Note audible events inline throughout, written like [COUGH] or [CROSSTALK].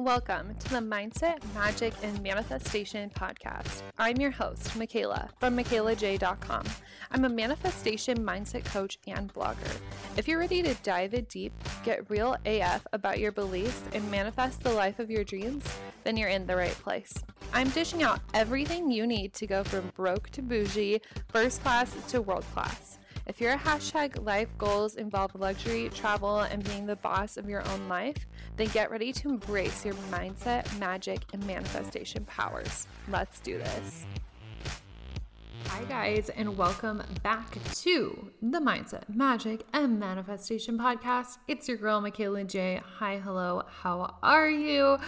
Welcome to the Mindset, Magic, and Manifestation podcast. I'm your host, Mikayla from mikaylajai.com. I'm a manifestation mindset coach and blogger. If you're ready to dive in deep, get real AF about your beliefs, and manifest the life of your dreams, then you're in the right place. I'm dishing out everything you need to go from broke to bougie, first class to world class. If your hashtag life goals involve luxury, travel, and being the boss of your own life, then get ready to embrace your mindset, magic, and manifestation powers. Let's do this. Hi, guys, and welcome back to the Mindset, Magic, and Manifestation Podcast. It's your girl, Mikayla Jai. Hi, hello, how are you?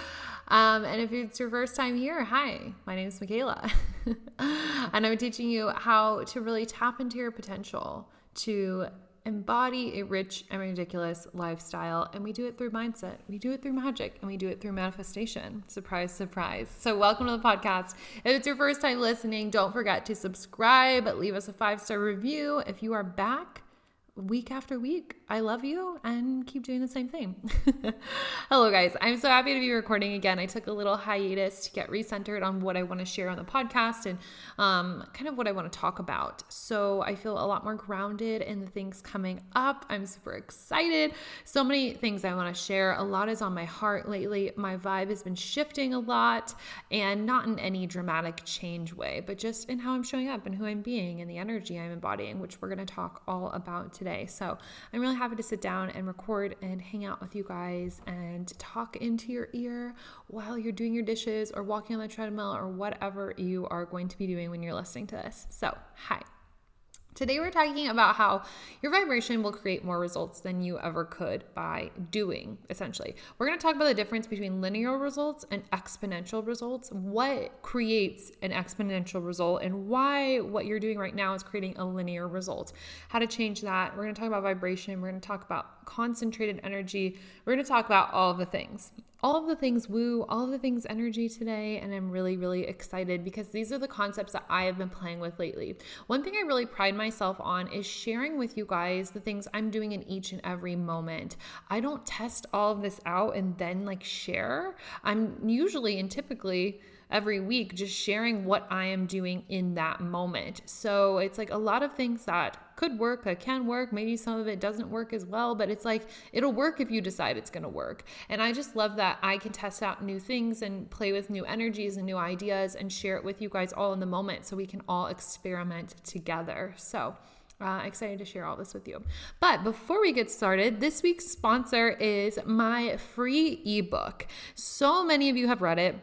Um, and if it's your first time here, hi, my name is Mikayla. [LAUGHS] and I'm teaching you how to really tap into your potential to embody a rich and ridiculous lifestyle. And we do it through mindset, we do it through magic, and we do it through manifestation. Surprise, surprise. So, welcome to the podcast. If it's your first time listening, don't forget to subscribe, leave us a five star review. If you are back, week after week. I love you and keep doing the same thing. [LAUGHS] Hello, guys. I'm so happy to be recording again. I took a little hiatus to get recentered on what I want to share on the podcast and um, kind of what I want to talk about. So I feel a lot more grounded in the things coming up. I'm super excited. So many things I want to share. A lot is on my heart lately. My vibe has been shifting a lot and not in any dramatic change way, but just in how I'm showing up and who I'm being and the energy I'm embodying, which we're going to talk all about today. So I'm really happy to sit down and record and hang out with you guys and talk into your ear while you're doing your dishes or walking on the treadmill or whatever you are going to be doing when you're listening to this. So, hi. Today, we're talking about how your vibration will create more results than you ever could by doing, essentially. We're to talk about the difference between linear results and exponential results, what creates an exponential result, and why what you're doing right now is creating a linear result, how to change that. We're to talk about vibration, we're to talk about concentrated energy, we're going to talk about all of the things all of the things woo, all of the things energy today. And I'm really, really excited because these are the concepts that I have been playing with lately. One thing I really pride myself on is sharing with you guys the things I'm doing in each and every moment. I don't test all of this out and then like share. I'm usually and typically every week just sharing what I am doing in that moment. So it's like a lot of things that could work, that can work. Maybe some of it doesn't work as well, but it's like it'll work if you decide it's going to work. And I just love that I can test out new things and play with new energies and new ideas and share it with you guys all in the moment so we can all experiment together. So, uh, excited to share all this with you. But before we get started, this week's sponsor is my free ebook. So many of you have read it.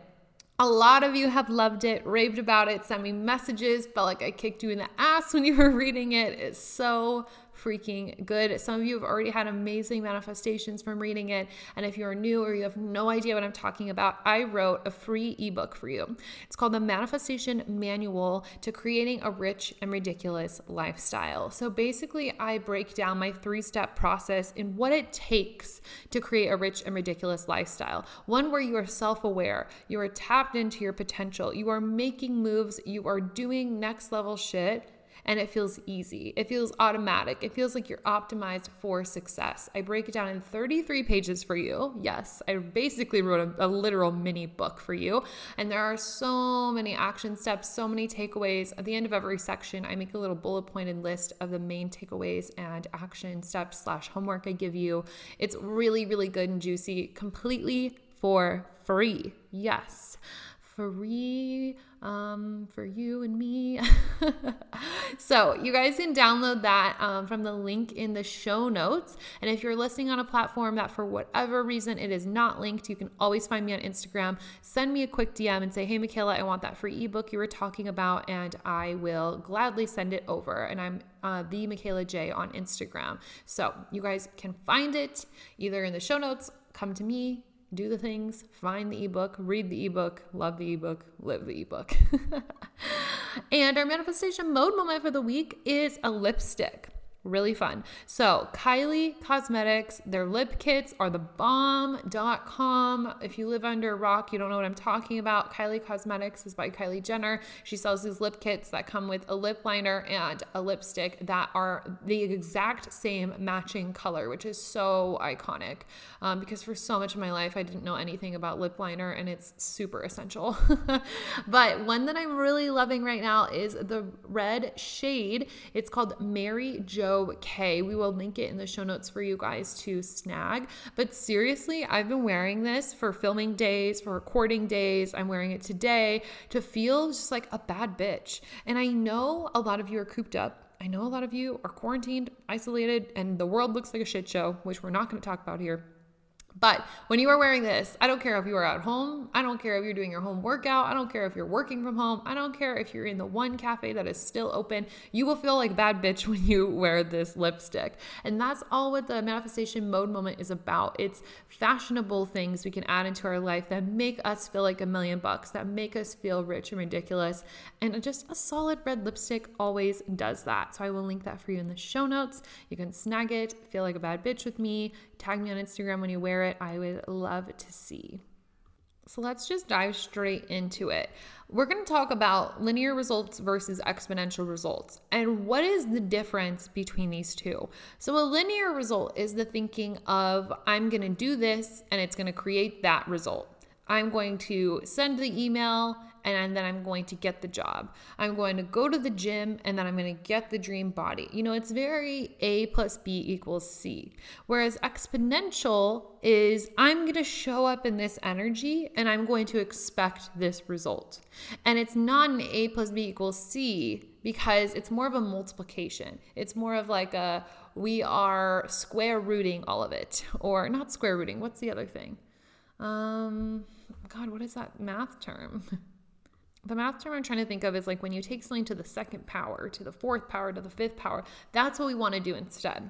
A lot of you have loved it, raved about it, sent me messages, felt like I kicked you in the ass when you were [LAUGHS] reading it. It's so freaking good. Some of you have already had amazing manifestations from reading it. And if you're new or you have no idea what I'm talking about, I wrote a free ebook for you. It's called The Manifestation Manual to Creating a Rich and Ridiculous Lifestyle. So basically, I break down my three step process in what it takes to create a rich and ridiculous lifestyle. One where you are self aware, you are tapped into your potential, you are making moves, you are doing next level shit and it feels easy. It feels automatic. It feels like you're optimized for success. I break it down in 33 pages for you. Yes, I basically wrote a, a literal mini book for you. And there are so many action steps, so many takeaways. At the end of every section, I make a little bullet pointed list of the main takeaways and action steps slash homework I give you. It's really, really good and juicy, completely for free. Yes free um, for you and me. [LAUGHS] so you guys can download that um, from the link in the show notes. And if you're listening on a platform that for whatever reason it is not linked, you can always find me on Instagram. Send me a quick DM and say, hey, Mikayla, I want that free ebook you were talking about, and I will gladly send it over. And I'm uh, the Mikayla Jai on Instagram. So you guys can find it either in the show notes, come to me, do the things, find the ebook, read the ebook, love the ebook, live the ebook. [LAUGHS] and our manifestation mode moment for the week is a lipstick. Really fun. So, Kylie Cosmetics, their lip kits are the bomb.com. If you live under a rock, you don't know what I'm talking about. Kylie Cosmetics is by Kylie Jenner. She sells these lip kits that come with a lip liner and a lipstick that are the exact same matching color, which is so iconic. Um, because for so much of my life, I didn't know anything about lip liner and it's super essential. [LAUGHS] but one that I'm really loving right now is the red shade. It's called Mary Jo K. We will link it in the show notes for you guys to snag. But seriously, I've been wearing this for filming days, for recording days. I'm wearing it today to feel just like a bad bitch. And I know a lot of you are cooped up. I know a lot of you are quarantined, isolated, and the world looks like a shit show, which we're not going to talk about here. But when you are wearing this, I don't care if you are at home. I don't care if you're doing your home workout. I don't care if you're working from home. I don't care if you're in the one cafe that is still open. You will feel like a bad bitch [LAUGHS] when you wear this lipstick. And that's all what the manifestation mode moment is about. It's fashionable things we can add into our life that make us feel like a million bucks, that make us feel rich and ridiculous. And just a solid red lipstick always does that. So I will link that for you in the show notes. You can snag it, feel like a bad bitch with me, tag me on Instagram when you wear it. I would love to see. So let's just dive straight into it. We're going to talk about linear results versus exponential results and what is the difference between these two. So, a linear result is the thinking of, I'm going to do this and it's going to create that result. I'm going to send the email and then I'm going to get the job. I'm going to go to the gym and then I'm going to get the dream body. You know, it's very A plus B equals C. Whereas exponential is I'm going to show up in this energy and I'm going to expect this result. And it's not an A plus B equals C because it's more of a multiplication. It's more of like a we are square rooting all of it, or not square rooting. What's the other thing? Um, God, what is that math term? [LAUGHS] the math term I'm trying to think of is like when you take something to the second power, to the fourth power, to the fifth power. That's what we want to do instead.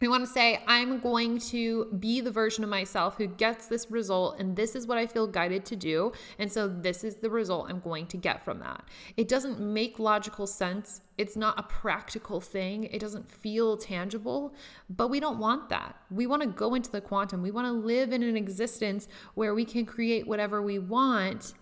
We want to say, I'm going to be the version of myself who gets this result, and this is what I feel guided to do. And so, this is the result I'm going to get from that. It doesn't make logical sense. It's not a practical thing. It doesn't feel tangible, but we don't want that. We want to go into the quantum. We want to live in an existence where we can create whatever we want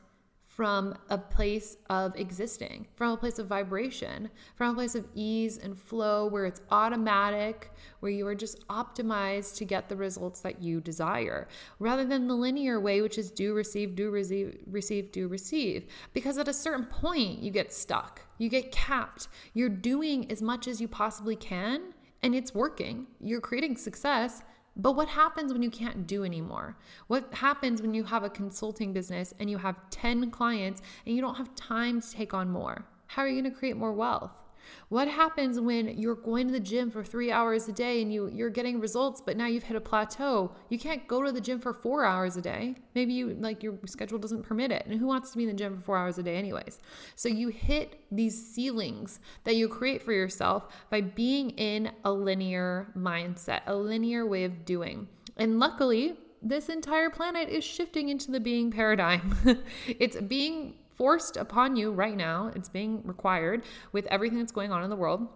from a place of existing, from a place of vibration, from a place of ease and flow where it's automatic, where you are just optimized to get the results that you desire, rather than the linear way, which is do, receive, do, receive, receive, do, receive. Because at a certain point, you get stuck, you get capped. You're doing as much as you possibly can, and it's working. You're creating success but what happens when you can't do anymore? What happens when you have a consulting business and you have 10 clients and you don't have time to take on more? How are you going to create more wealth? What happens when you're going to the gym for three hours a day and you, you're getting results, but now you've hit a plateau? You can't go to the gym for four hours a day. Maybe you like your schedule doesn't permit it. And who wants to be in the gym for four hours a day, anyways? So you hit these ceilings that you create for yourself by being in a linear mindset, a linear way of doing. And luckily, this entire planet is shifting into the being paradigm. [LAUGHS] it's being forced upon you right now. It's being required with everything that's going on in the world.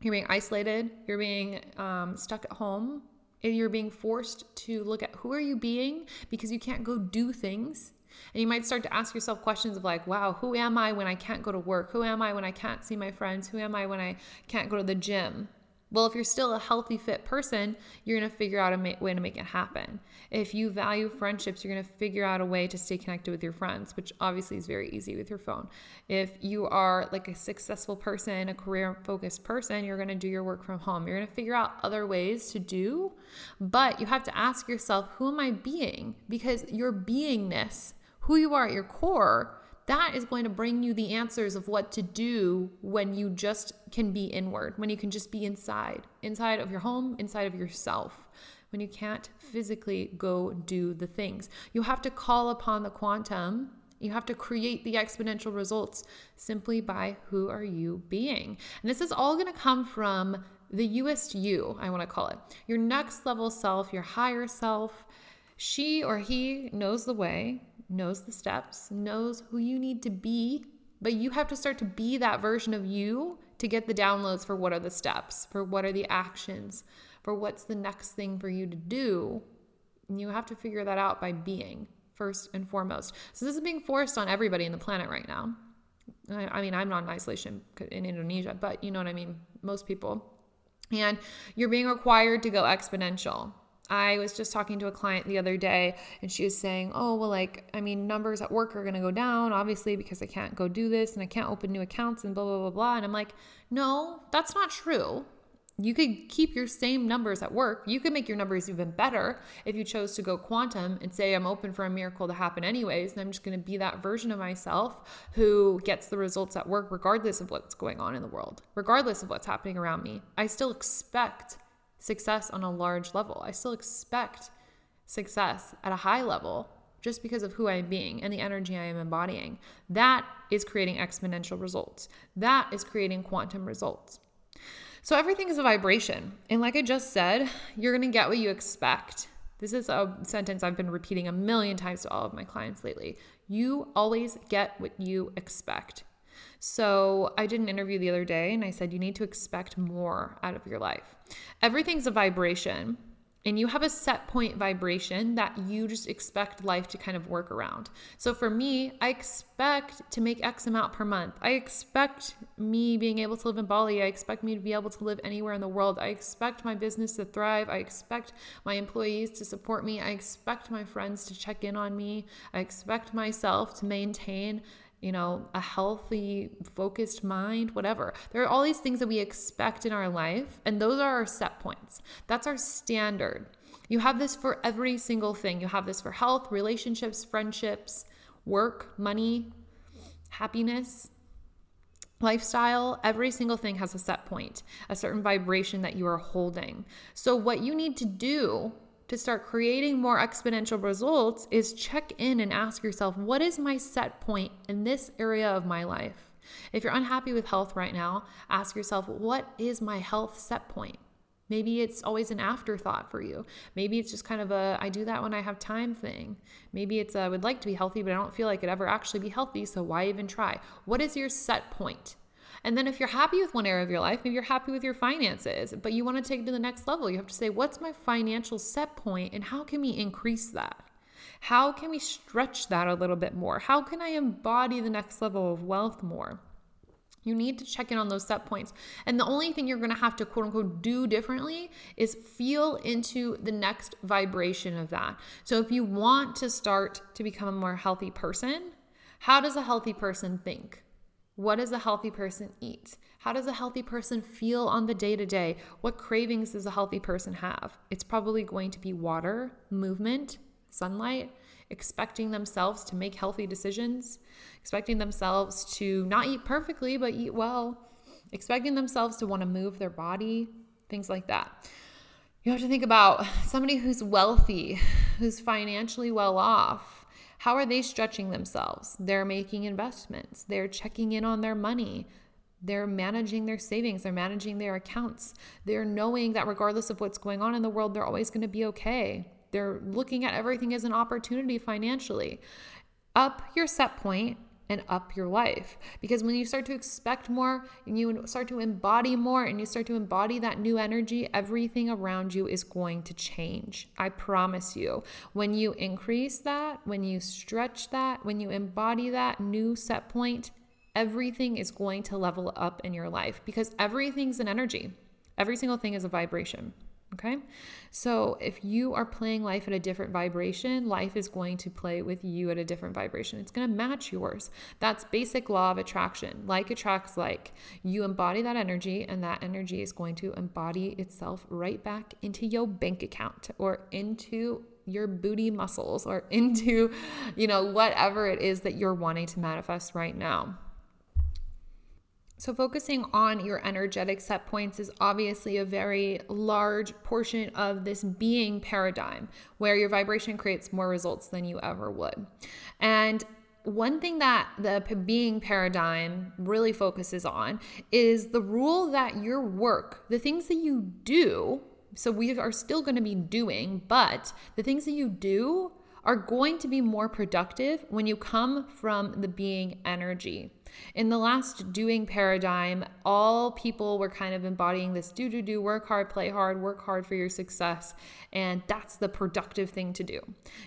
You're being isolated. You're being um, stuck at home. And you're being forced to look at who are you being because you can't go do things. And you might start to ask yourself questions of like, wow, who am I when I can't go to work? Who am I when I can't see my friends? Who am I when I can't go to the gym? Well, if you're still a healthy, fit person, you're to figure out a ma- way to make it happen. If you value friendships, you're to figure out a way to stay connected with your friends, which obviously is very easy with your phone. If you are like a successful person, a career focused person, you're to do your work from home. You're to figure out other ways to do, but you have to ask yourself, who am I being? Because your beingness, who you are at your core, that is going to bring you the answers of what to do when you just can be inward, when you can just be inside, inside of your home, inside of yourself, when you can't physically go do the things. You have to call upon the quantum. You have to create the exponential results simply by who are you being. And this is all going to come from the USU, you, I want to call it. Your next level self, your higher self. She or he knows the way knows the steps, knows who you need to be, but you have to start to be that version of you to get the downloads for what are the steps, for what are the actions, for what's the next thing for you to do. You have to figure that out by being first and foremost. So this is being forced on everybody in the planet right now. I, mean, I'm not in isolation in Indonesia, but you know what I mean? Most people. And you're being required to go exponential. I was just talking to a client the other day and she was saying, Oh, well, like, I mean, numbers at work are going to go down, obviously, because I can't go do this and I can't open new accounts and blah, blah, blah, blah. And I'm like, No, that's not true. You could keep your same numbers at work. You could make your numbers even better if you chose to go quantum and say, I'm open for a miracle to happen anyways. And I'm just going to be that version of myself who gets the results at work, regardless of what's going on in the world, regardless of what's happening around me. I still expect success on a large level. I still expect success at a high level just because of who I'm being and the energy I am embodying. That is creating exponential results. That is creating quantum results. So everything is a vibration. And like I just said, you're going to get what you expect. This is a sentence I've been repeating a million times to all of my clients lately. You always get what you expect. So I did an interview the other day and I said, you need to expect more out of your life. Everything's a vibration and you have a set point vibration that you just expect life to kind of work around. So for me, I expect to make X amount per month. I expect me being able to live in Bali. I expect me to be able to live anywhere in the world. I expect my business to thrive. I expect my employees to support me. I expect my friends to check in on me. I expect myself to maintain you know, a healthy, focused mind, whatever. There are all these things that we expect in our life, and those are our set points. That's our standard. You have this for every single thing. You have this for health, relationships, friendships, work, money, happiness, lifestyle. Every single thing has a set point, a certain vibration that you are holding. So, what you need to do to start creating more exponential results is check in and ask yourself, what is my set point in this area of my life? If you're unhappy with health right now, ask yourself, what is my health set point? Maybe it's always an afterthought for you. Maybe it's just kind of a I do that when I have time thing. Maybe it's a, I would like to be healthy, but I don't feel like it ever actually be healthy, so why even try? What is your set point? And then if you're happy with one area of your life, maybe you're happy with your finances, but you want to take it to the next level, you have to say, what's my financial set point and how can we increase that? How can we stretch that a little bit more? How can I embody the next level of wealth more? You need to check in on those set points. And the only thing you're going to have to quote unquote do differently is feel into the next vibration of that. So if you want to start to become a more healthy person, how does a healthy person think? What does a healthy person eat? How does a healthy person feel on the day to day? What cravings does a healthy person have? It's probably going to be water, movement, sunlight, expecting themselves to make healthy decisions, expecting themselves to not eat perfectly, but eat well, expecting themselves to want to move their body, things like that. You have to think about somebody who's wealthy, who's financially well off how are they stretching themselves? They're making investments, they're checking in on their money. They're managing their savings, they're managing their accounts. They're knowing that regardless of what's going on in the world, they're always going to be okay. They're looking at everything as an opportunity financially. Up your set point and up your life. Because when you start to expect more and you start to embody more and you start to embody that new energy, everything around you is going to change. I promise you. When you increase that, when you stretch that, when you embody that new set point, everything is going to level up in your life because everything's an energy. Every single thing is a vibration. Okay. So if you are playing life at a different vibration, life is going to play with you at a different vibration. It's going to match yours. That's basic law of attraction. Like attracts like. You embody that energy, and that energy is going to embody itself right back into your bank account or into your booty muscles or [LAUGHS] into, you know, whatever it is that you're wanting to manifest right now. So, focusing on your energetic set points is obviously a very large portion of this being paradigm where your vibration creates more results than you ever would. And one thing that the being paradigm really focuses on is the rule that your work, the things that you do, so we are still going to be doing, but the things that you do are going to be more productive when you come from the being energy. In the last doing paradigm, all people were kind of embodying this do, do, do, work hard, play hard, work hard for your success. And that's the productive thing to do.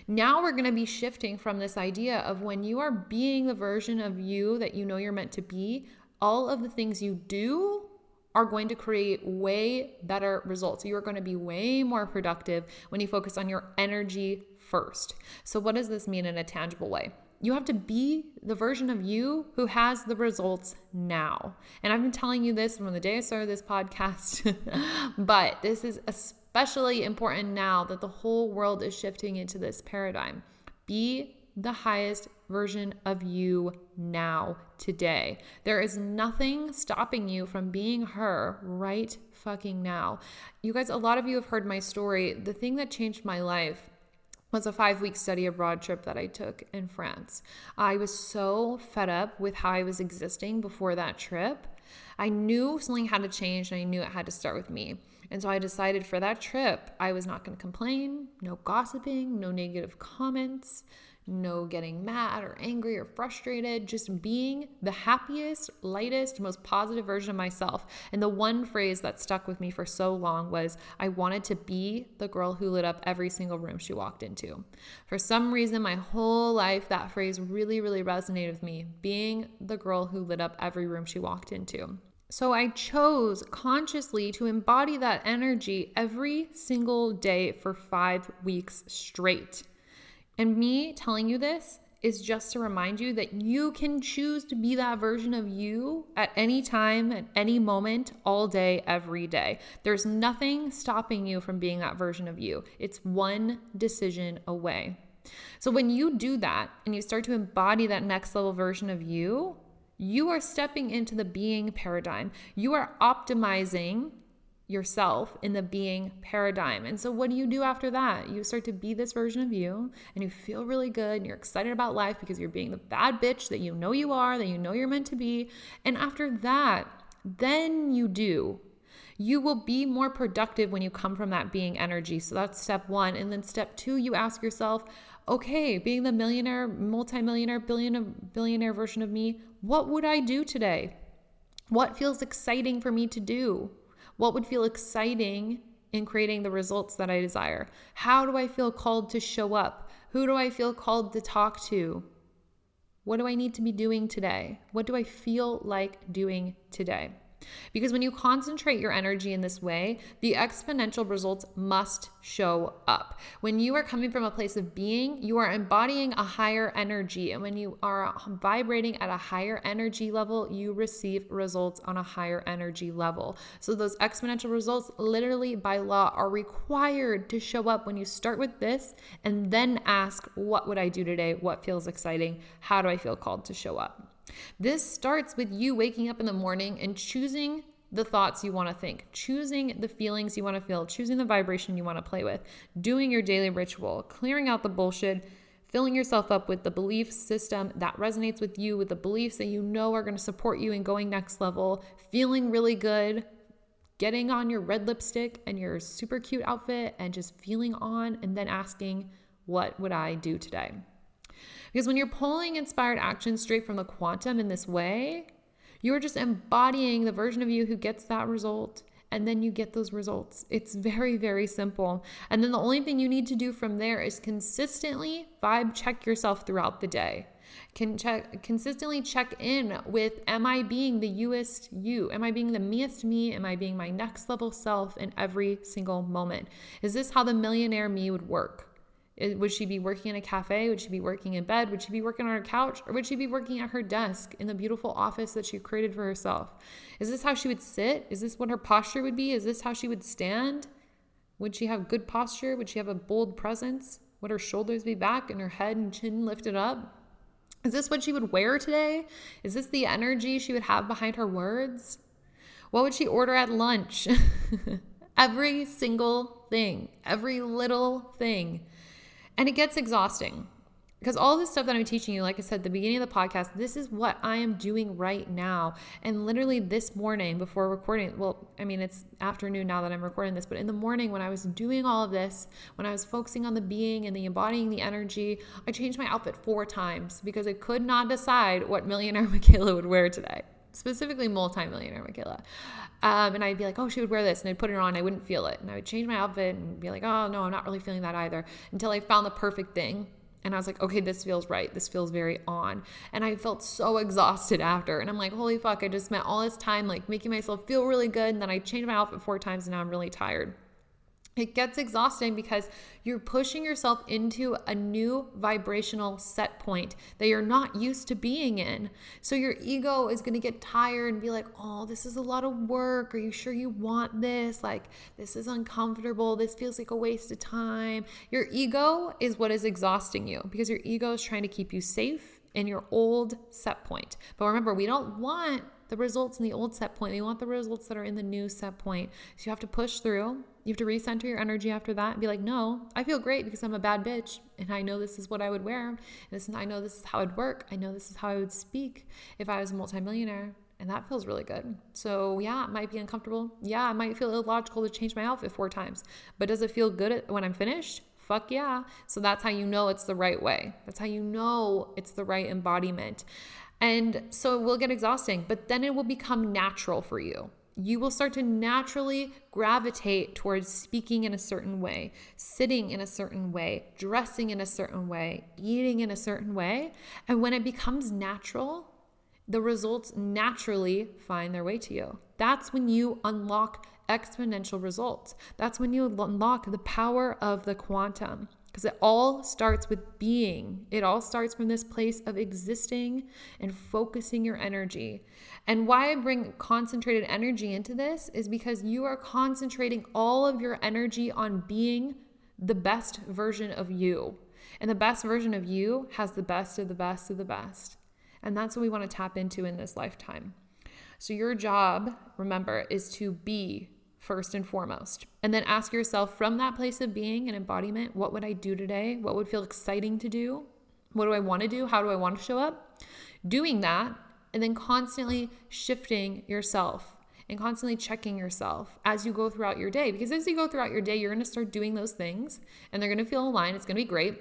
Now we're going to be shifting from this idea of when you are being the version of you that you know you're meant to be, all of the things you do are going to create way better results. You are going to be way more productive when you focus on your energy first. So, what does this mean in a tangible way? You have to be the version of you who has the results now. And I've been telling you this from the day I started this podcast, [LAUGHS] but this is especially important now that the whole world is shifting into this paradigm. Be the highest version of you now, today. There is nothing stopping you from being her right fucking now. You guys, a lot of you have heard my story. The thing that changed my life was a five week study abroad trip that I took in France. I was so fed up with how I was existing before that trip. I knew something had to change and I knew it had to start with me. And so I decided for that trip, I was not going to complain, no gossiping, no negative comments, no getting mad or angry or frustrated, just being the happiest, lightest, most positive version of myself. And the one phrase that stuck with me for so long was I wanted to be the girl who lit up every single room she walked into. For some reason, my whole life, that phrase really, really resonated with me being the girl who lit up every room she walked into. So I chose consciously to embody that energy every single day for five weeks straight. And me telling you this is just to remind you that you can choose to be that version of you at any time, at any moment, all day, every day. There's nothing stopping you from being that version of you. It's one decision away. So when you do that and you start to embody that next level version of you, you are stepping into the being paradigm. You are optimizing yourself in the being paradigm. And so, what do you do after that? You start to be this version of you and you feel really good and you're excited about life because you're being the bad bitch that you know you are, that you know you're meant to be. And after that, then you do. You will be more productive when you come from that being energy. So that's step one. And then step two, you ask yourself, okay, being the millionaire, multimillionaire, billionaire, billionaire version of me, what would I do today? What feels exciting for me to do? What would feel exciting in creating the results that I desire? How do I feel called to show up? Who do I feel called to talk to? What do I need to be doing today? What do I feel like doing today? Because when you concentrate your energy in this way, the exponential results must show up. When you are coming from a place of being, you are embodying a higher energy. And when you are vibrating at a higher energy level, you receive results on a higher energy level. So those exponential results, literally by law, are required to show up when you start with this and then ask, What would I do today? What feels exciting? How do I feel called to show up? This starts with you waking up in the morning and choosing the thoughts you want to think, choosing the feelings you want to feel, choosing the vibration you want to play with, doing your daily ritual, clearing out the bullshit, filling yourself up with the belief system that resonates with you, with the beliefs that you know are going to support you in going next level, feeling really good, getting on your red lipstick and your super cute outfit and just feeling on, and then asking, What would I do today? Because when you're pulling inspired action straight from the quantum in this way, you're just embodying the version of you who gets that result and then you get those results. It's very, very simple. And then the only thing you need to do from there is consistently vibe check yourself throughout the day. Can check consistently check in with am I being the youest you? Am I being the meest me? Am I being my next level self in every single moment? Is this how the millionaire me would work? Would she be working in a cafe? Would she be working in bed? Would she be working on her couch? Or would she be working at her desk in the beautiful office that she created for herself? Is this how she would sit? Is this what her posture would be? Is this how she would stand? Would she have good posture? Would she have a bold presence? Would her shoulders be back and her head and chin lifted up? Is this what she would wear today? Is this the energy she would have behind her words? What would she order at lunch? [LAUGHS] every single thing, every little thing. And it gets exhausting. because all this stuff that I'm teaching you, like I said, at the beginning of the podcast, this is what I am doing right now. And literally this morning before recording, well, I mean, it's afternoon now that I'm recording this, but in the morning when I was doing all of this, when I was focusing on the being and the embodying the energy, I changed my outfit four times because I could not decide what millionaire [LAUGHS] Mikayla would wear today, specifically multi-millionaire Mikayla. Um, and I'd be like, oh, she would wear this. And I'd put it on. I wouldn't feel it. And I would change my outfit and be like, oh, no, I'm not really feeling that either until I found the perfect thing and I was like, okay, this feels right. This feels very on. And I felt so exhausted after. And I'm like, holy fuck, I just spent all this time like making myself feel really good. And then I changed my outfit four times and now I'm really tired. It gets exhausting because you're pushing yourself into a new vibrational set point that you're not used to being in. So your ego is going to get tired and be like, oh, this is a lot of work. Are you sure you want this? Like, this is uncomfortable. This feels like a waste of time. Your ego is what is exhausting you because your ego is trying to keep you safe in your old set point. But remember, we don't want the results in the old set point. We want the results that are in the new set point. So you have to push through you have to recenter your energy after that and be like, no, I feel great because I'm a bad bitch and I know this is what I would wear. And this, I know this is how I'd work. I know this is how I would speak if I was a multimillionaire. And that feels really good. So, yeah, it might be uncomfortable. Yeah, it might feel illogical to change my outfit four times. But does it feel good when I'm finished? Fuck yeah. So, that's how you know it's the right way. That's how you know it's the right embodiment. And so it will get exhausting, but then it will become natural for you you will start to naturally gravitate towards speaking in a certain way, sitting in a certain way, dressing in a certain way, eating in a certain way. And when it becomes natural, the results naturally find their way to you. That's when you unlock exponential results. That's when you unlock the power of the quantum because it all starts with being. It all starts from this place of existing and focusing your energy. And why I bring concentrated energy into this is because you are concentrating all of your energy on being the best version of you. And the best version of you has the best of the best of the best. And that's what we want to tap into in this lifetime. So, your job, remember, is to be first and foremost. And then ask yourself from that place of being and embodiment, what would I do today? What would feel exciting to do? What do I want to do? How do I want to show up? Doing that and then constantly shifting yourself and constantly checking yourself as you go throughout your day. Because as you go throughout your day, you're going to start doing those things and they're going to feel aligned. It's going to be great.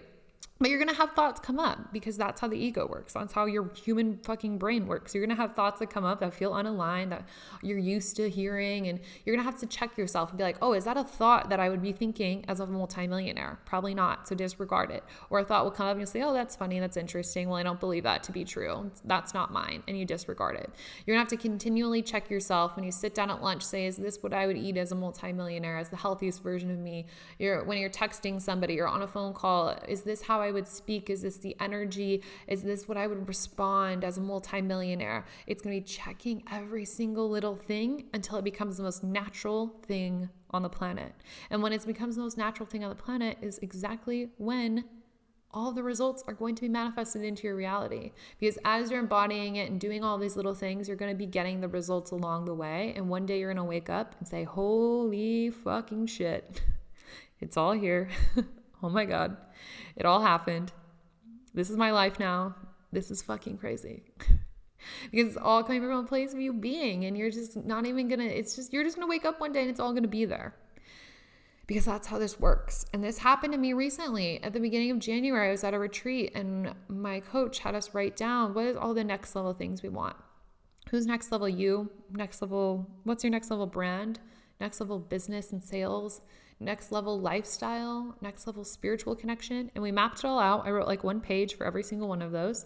But you're going to have thoughts come up because that's how the ego works. That's how your human fucking brain works. You're going to have thoughts that come up that feel unaligned, that you're used to hearing. And you're going to have to check yourself and be like, oh, is that a thought that I would be thinking as a multimillionaire? Probably not. So disregard it. Or a thought will come up and you'll say, oh, that's funny. That's interesting. Well, I don't believe that to be true. That's not mine. And you disregard it. You're going to have to continually check yourself when you sit down at lunch, say, is this what I would eat as a multimillionaire, as the healthiest version of me? You're, when you're texting somebody or on a phone call, is this how I I would speak? Is this the energy? Is this what I would respond as a multimillionaire? It's going to be checking every single little thing until it becomes the most natural thing on the planet. And when it becomes the most natural thing on the planet is exactly when all the results are going to be manifested into your reality. Because as you're embodying it and doing all these little things, you're going to be getting the results along the way. And one day you're going to wake up and say, Holy fucking shit. [LAUGHS] It's all here. [LAUGHS] oh my God. It all happened. This is my life now. This is fucking crazy. [LAUGHS] because it's all coming from a place of you being, and you're just not even gonna, it's just, you're just gonna wake up one day and it's all gonna be there. Because that's how this works. And this happened to me recently. At the beginning of January, I was at a retreat, and my coach had us write down what is all the next level things we want. Who's next level you? Next level, what's your next level brand? Next level business and sales? Next level lifestyle, next level spiritual connection. And we mapped it all out. I wrote like one page for every single one of those.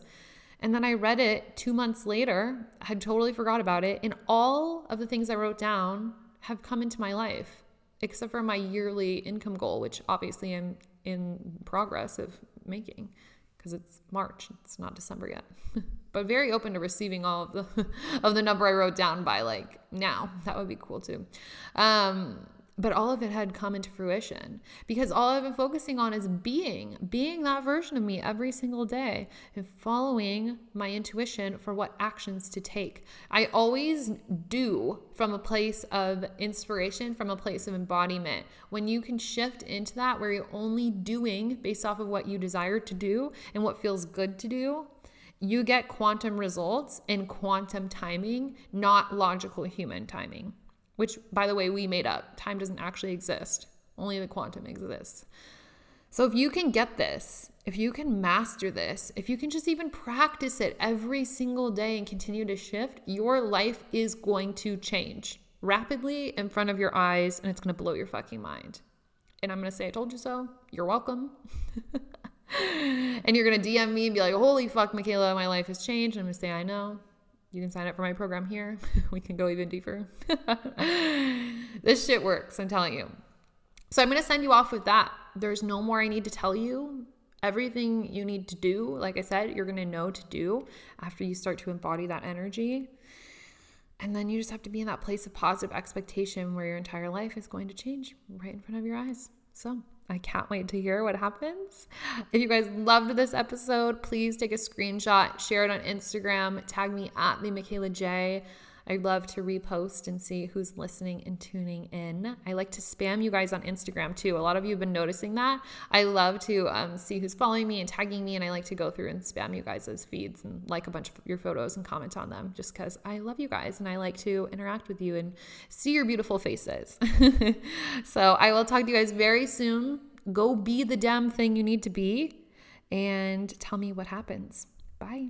And then I read it two months later, I had totally forgot about it. And all of the things I wrote down have come into my life, except for my yearly income goal, which obviously I'm in progress of making because it's March, it's not December yet. [LAUGHS] but very open to receiving all of the [LAUGHS] of the number I wrote down by like now. That would be cool too. Um, but all of it had come into fruition because all I've been focusing on is being, being that version of me every single day and following my intuition for what actions to take. I always do from a place of inspiration, from a place of embodiment. When you can shift into that where you're only doing based off of what you desire to do and what feels good to do, you get quantum results in quantum timing, not logical human timing which, by the way, we made up. Time doesn't actually exist, only the quantum exists. So if you can get this, if you can master this, if you can just even practice it every single day and continue to shift, your life is going to change rapidly in front of your eyes and it's going to blow your fucking mind. And I'm going to say, I told you so. You're welcome. [LAUGHS] and you're going to DM me and be like, holy fuck, Mikayla, my life has changed. And I'm going to say, I know you can sign up for my program here. [LAUGHS] we can go even deeper. [LAUGHS] this shit works, I'm telling you. So I'm going to send you off with that. There's no more I need to tell you. Everything you need to do, like I said, you're going to know to do after you start to embody that energy. And then you just have to be in that place of positive expectation where your entire life is going to change right in front of your eyes. So, I can't wait to hear what happens. If you guys loved this episode, please take a screenshot, share it on Instagram, tag me at the Mikayla Jai. I'd love to repost and see who's listening and tuning in. I like to spam you guys on Instagram too. A lot of you have been noticing that. I love to um, see who's following me and tagging me, and I like to go through and spam you guys' feeds and like a bunch of your photos and comment on them just because I love you guys and I like to interact with you and see your beautiful faces. [LAUGHS] so I will talk to you guys very soon. Go be the damn thing you need to be and tell me what happens. Bye.